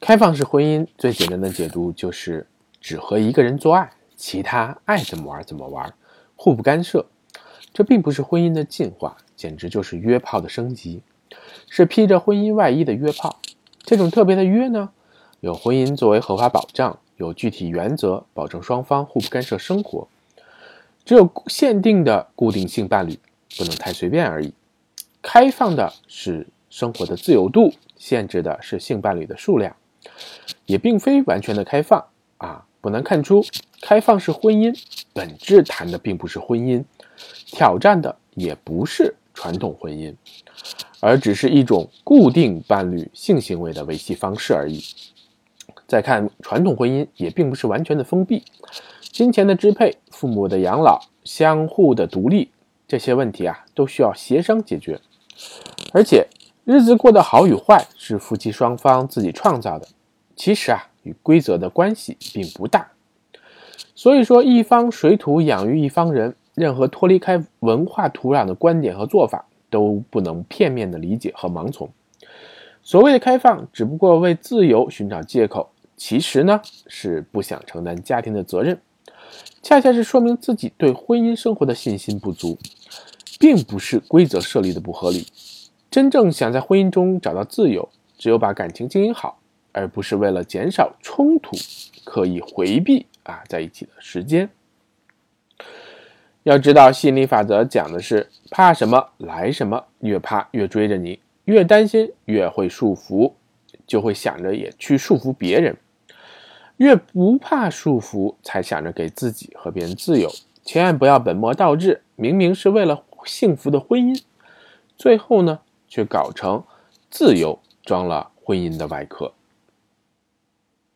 开放式婚姻最简单的解读就是只和一个人做爱，其他爱怎么玩怎么玩，互不干涉。这并不是婚姻的进化，简直就是约炮的升级，是披着婚姻外衣的约炮。这种特别的约呢，有婚姻作为合法保障，有具体原则保证双方互不干涉生活。只有限定的固定性伴侣，不能太随便而已。开放的是生活的自由度，限制的是性伴侣的数量，也并非完全的开放啊。不难看出，开放式婚姻本质谈的并不是婚姻，挑战的也不是传统婚姻，而只是一种固定伴侣性行为的维系方式而已。再看传统婚姻，也并不是完全的封闭。金钱的支配、父母的养老、相互的独立，这些问题啊，都需要协商解决。而且，日子过得好与坏是夫妻双方自己创造的，其实啊，与规则的关系并不大。所以说，一方水土养育一方人，任何脱离开文化土壤的观点和做法，都不能片面的理解和盲从。所谓的开放，只不过为自由寻找借口，其实呢，是不想承担家庭的责任。恰恰是说明自己对婚姻生活的信心不足，并不是规则设立的不合理。真正想在婚姻中找到自由，只有把感情经营好，而不是为了减少冲突，刻意回避啊在一起的时间。要知道，吸引力法则讲的是怕什么来什么，越怕越追着你，越担心越会束缚，就会想着也去束缚别人。越不怕束缚，才想着给自己和别人自由。千万不要本末倒置，明明是为了幸福的婚姻，最后呢，却搞成自由装了婚姻的外壳。